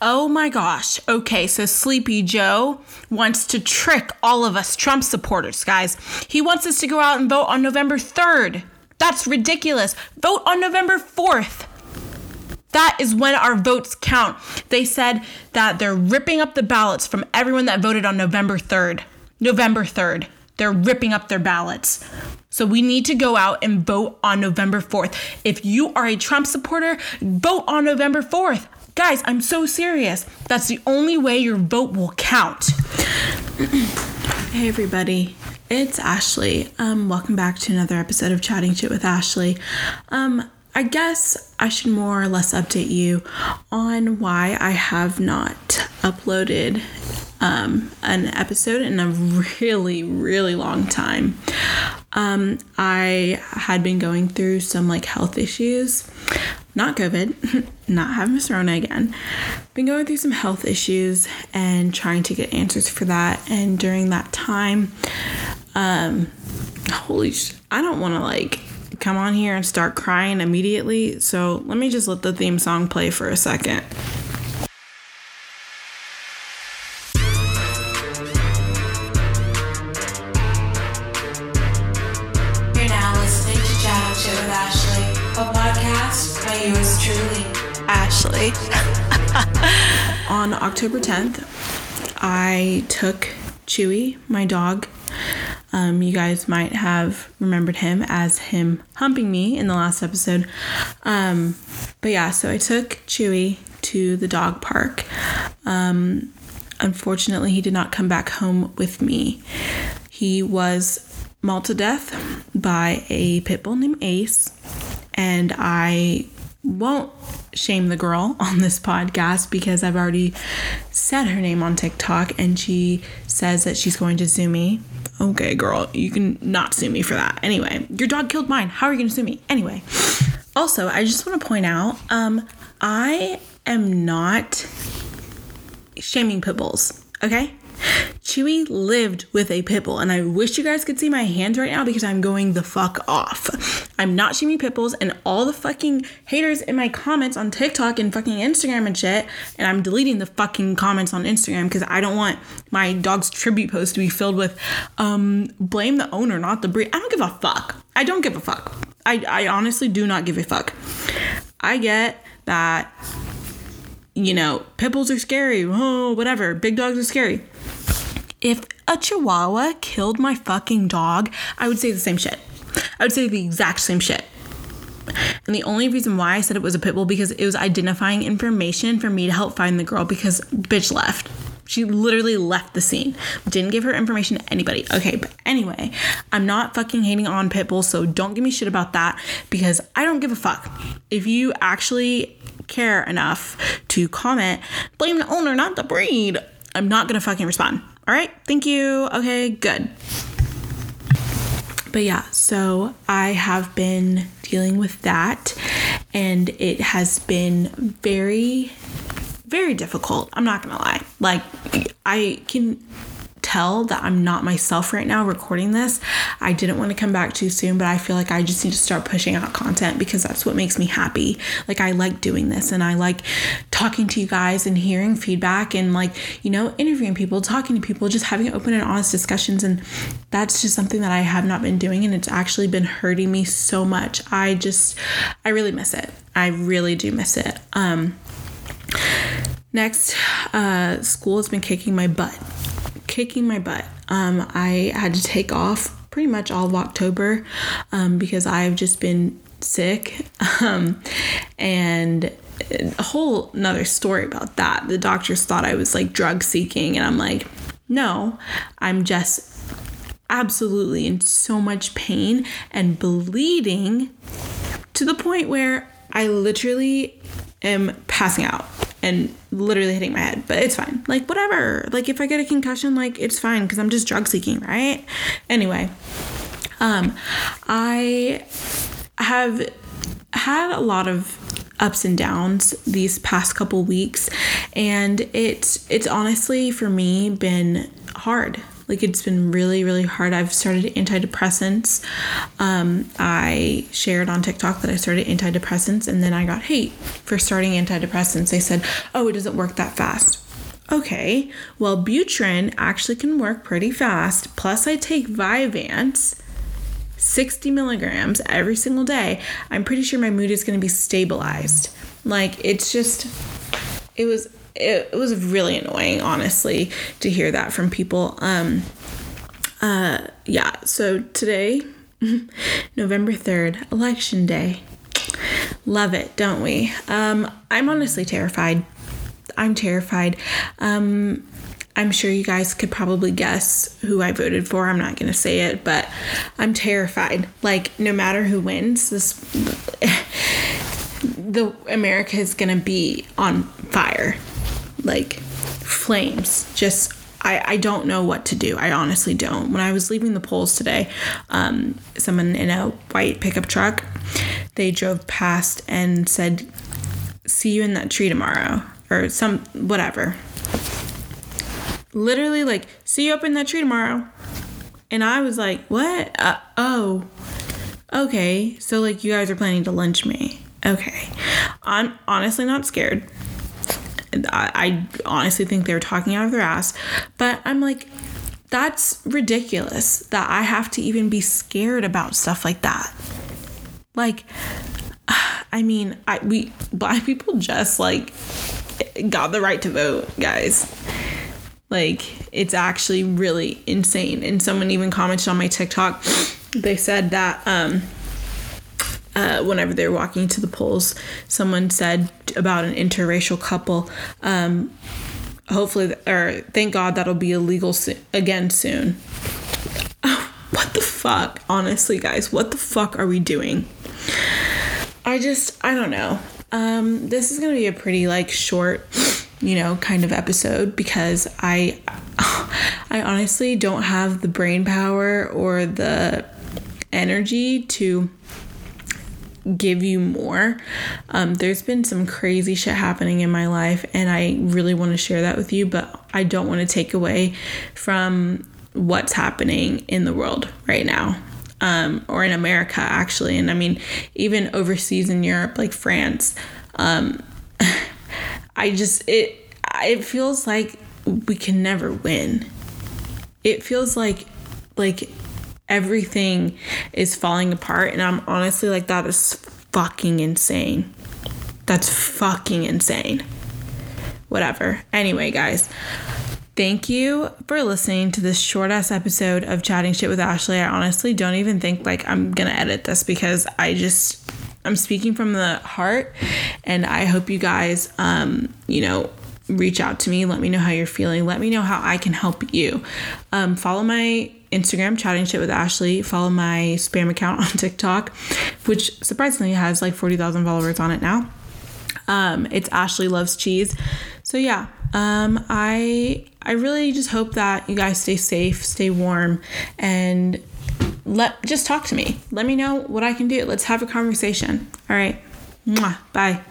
Oh my gosh. Okay, so Sleepy Joe wants to trick all of us Trump supporters, guys. He wants us to go out and vote on November 3rd. That's ridiculous. Vote on November 4th. That is when our votes count. They said that they're ripping up the ballots from everyone that voted on November 3rd. November 3rd. They're ripping up their ballots. So we need to go out and vote on November 4th. If you are a Trump supporter, vote on November 4th. Guys, I'm so serious. That's the only way your vote will count. hey everybody. It's Ashley. Um welcome back to another episode of Chatting Shit with Ashley. Um I guess I should more or less update you on why I have not uploaded um, an episode in a really, really long time. Um, I had been going through some like health issues, not COVID, not having Miss Rona again. Been going through some health issues and trying to get answers for that. And during that time, um, holy sh- I don't want to like come on here and start crying immediately. So let me just let the theme song play for a second. Yours truly, Ashley. On October 10th, I took Chewy, my dog. Um, you guys might have remembered him as him humping me in the last episode. Um, but yeah, so I took Chewy to the dog park. Um, unfortunately, he did not come back home with me. He was mauled to death by a pit bull named Ace, and I won't shame the girl on this podcast because I've already said her name on TikTok and she says that she's going to sue me. Okay, girl, you can not sue me for that. Anyway, your dog killed mine. How are you going to sue me? Anyway, also, I just want to point out um, I am not shaming pit bulls, okay? Chewy lived with a pit bull, and I wish you guys could see my hands right now because I'm going the fuck off. I'm not shaming pit bulls, and all the fucking haters in my comments on TikTok and fucking Instagram and shit, and I'm deleting the fucking comments on Instagram because I don't want my dog's tribute post to be filled with, um, blame the owner, not the breed. I don't give a fuck. I don't give a fuck. I, I honestly do not give a fuck. I get that you know, pit bulls are scary, oh, whatever, big dogs are scary. If a chihuahua killed my fucking dog, I would say the same shit. I would say the exact same shit. And the only reason why I said it was a pit bull because it was identifying information for me to help find the girl because bitch left. She literally left the scene. Didn't give her information to anybody. Okay, but anyway, I'm not fucking hating on pit bulls, so don't give me shit about that because I don't give a fuck. If you actually care enough to comment, blame the owner, not the breed. I'm not gonna fucking respond. All right, thank you. Okay, good. But yeah, so I have been dealing with that, and it has been very, very difficult. I'm not gonna lie. Like, I can tell that I'm not myself right now recording this. I didn't want to come back too soon, but I feel like I just need to start pushing out content because that's what makes me happy. Like I like doing this and I like talking to you guys and hearing feedback and like, you know, interviewing people, talking to people, just having open and honest discussions and that's just something that I have not been doing and it's actually been hurting me so much. I just I really miss it. I really do miss it. Um next uh school has been kicking my butt kicking my butt. Um, I had to take off pretty much all of October um, because I've just been sick. Um, and a whole another story about that. The doctors thought I was like drug seeking, and I'm like, no, I'm just absolutely in so much pain and bleeding to the point where I literally am passing out and literally hitting my head, but it's fine. Like, whatever. Like, if I get a concussion, like, it's fine because I'm just drug seeking, right? Anyway, um, I have had a lot of ups and downs these past couple weeks and it's it's honestly for me been hard Like it's been really, really hard. I've started antidepressants. Um, I shared on TikTok that I started antidepressants and then I got hate for starting antidepressants. They said, oh, it doesn't work that fast. Okay, Wellbutrin actually can work pretty fast. Plus, I take Vyvanse 60 milligrams every single day, I'm pretty sure my mood is going to be stabilized. Like it's just, it was it, it was really annoying, honestly, to hear that from people. Um, uh, yeah. So today, November third, election day. Love it, don't we? Um, I'm honestly terrified. I'm terrified. Um, I'm sure you guys could probably guess who I voted for. I'm not going to say it, but I'm terrified. Like, no matter who wins, this. the America is going to be on fire. Like, flames. Just I, I don't know what to do. I honestly don't. When I was leaving the polls today, um, someone in a white pickup truck, they drove past and said, "See you in that tree tomorrow," or some whatever literally like, see you up in that tree tomorrow. And I was like, what? Uh, oh, okay. So like you guys are planning to lynch me. Okay. I'm honestly not scared. I, I honestly think they're talking out of their ass. But I'm like, that's ridiculous that I have to even be scared about stuff like that. Like, I mean, I we black people just like got the right to vote, guys. Like it's actually really insane. And someone even commented on my TikTok. They said that um, uh, whenever they were walking to the polls, someone said about an interracial couple. Um, hopefully, or thank God that'll be illegal so- again soon. Oh, what the fuck? Honestly, guys, what the fuck are we doing? I just, I don't know. Um, this is gonna be a pretty like short you know, kind of episode because I I honestly don't have the brain power or the energy to give you more. Um, there's been some crazy shit happening in my life, and I really want to share that with you, but I don't want to take away from what's happening in the world right now. Um, or in America, actually. And I mean, even overseas in Europe, like France. Um, I just it it feels like we can never win. It feels like like everything is falling apart and I'm honestly like that is fucking insane. That's fucking insane. Whatever. Anyway, guys, thank you for listening to this short ass episode of Chatting Shit with Ashley. I honestly don't even think like I'm gonna edit this because I just I'm speaking from the heart, and I hope you guys, um, you know, reach out to me. Let me know how you're feeling. Let me know how I can help you. Um, follow my Instagram, chatting shit with Ashley. Follow my spam account on TikTok, which surprisingly has like 40,000 followers on it now. Um, it's Ashley Loves Cheese. So yeah, um, I I really just hope that you guys stay safe, stay warm, and let just talk to me. Let me know what I can do. Let's have a conversation. All right. Mwah. Bye.